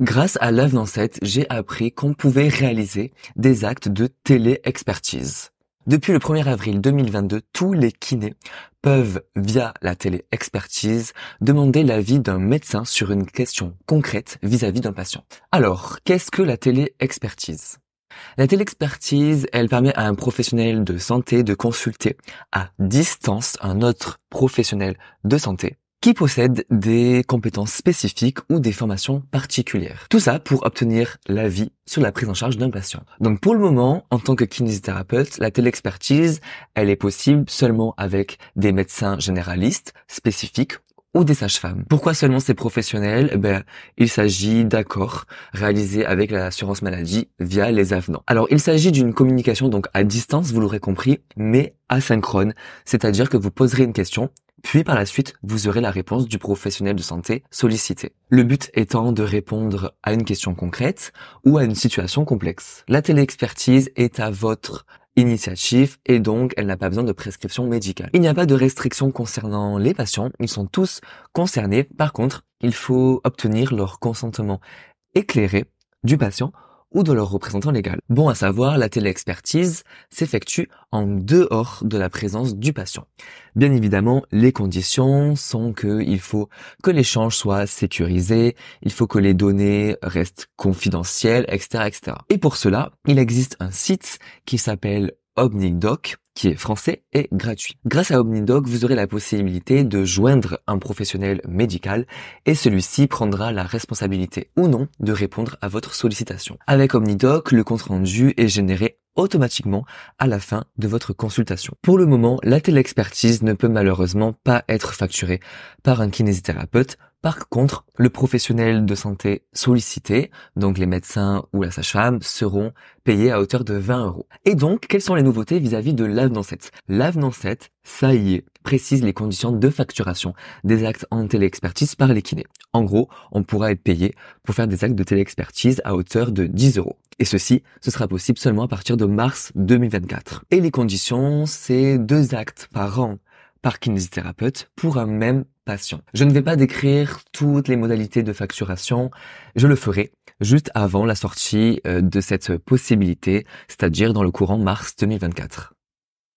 Grâce à 7, j'ai appris qu'on pouvait réaliser des actes de télé-expertise. Depuis le 1er avril 2022, tous les kinés peuvent, via la télé-expertise, demander l'avis d'un médecin sur une question concrète vis-à-vis d'un patient. Alors, qu'est-ce que la télé-expertise? La télé-expertise, elle permet à un professionnel de santé de consulter à distance un autre professionnel de santé qui possède des compétences spécifiques ou des formations particulières. Tout ça pour obtenir l'avis sur la prise en charge d'un patient. Donc pour le moment, en tant que kinésithérapeute, la télé-expertise, elle est possible seulement avec des médecins généralistes spécifiques ou des sages-femmes. Pourquoi seulement ces professionnels? Eh Ben, il s'agit d'accords réalisés avec l'assurance maladie via les avenants. Alors, il s'agit d'une communication donc à distance, vous l'aurez compris, mais asynchrone, c'est-à-dire que vous poserez une question, puis par la suite, vous aurez la réponse du professionnel de santé sollicité. Le but étant de répondre à une question concrète ou à une situation complexe. La téléexpertise est à votre initiative et donc elle n'a pas besoin de prescription médicale. Il n'y a pas de restrictions concernant les patients, ils sont tous concernés. Par contre, il faut obtenir leur consentement éclairé du patient ou de leur représentant légal. Bon à savoir, la téléexpertise s'effectue en dehors de la présence du patient. Bien évidemment, les conditions sont qu'il faut que l'échange soit sécurisé, il faut que les données restent confidentielles, etc., etc. Et pour cela, il existe un site qui s'appelle Omnidoc, qui est français et gratuit. Grâce à Omnidoc, vous aurez la possibilité de joindre un professionnel médical et celui-ci prendra la responsabilité ou non de répondre à votre sollicitation. Avec Omnidoc, le compte rendu est généré automatiquement à la fin de votre consultation. Pour le moment, la téléexpertise ne peut malheureusement pas être facturée par un kinésithérapeute par contre, le professionnel de santé sollicité, donc les médecins ou la sage-femme, seront payés à hauteur de 20 euros. Et donc, quelles sont les nouveautés vis-à-vis de l'avenant 7 L'avenant 7, ça y est, précise les conditions de facturation des actes en téléexpertise par les kinés. En gros, on pourra être payé pour faire des actes de téléexpertise à hauteur de 10 euros. Et ceci, ce sera possible seulement à partir de mars 2024. Et les conditions, c'est deux actes par an par kinésithérapeute pour un même patient. Je ne vais pas décrire toutes les modalités de facturation, je le ferai juste avant la sortie euh, de cette possibilité, c'est-à-dire dans le courant mars 2024.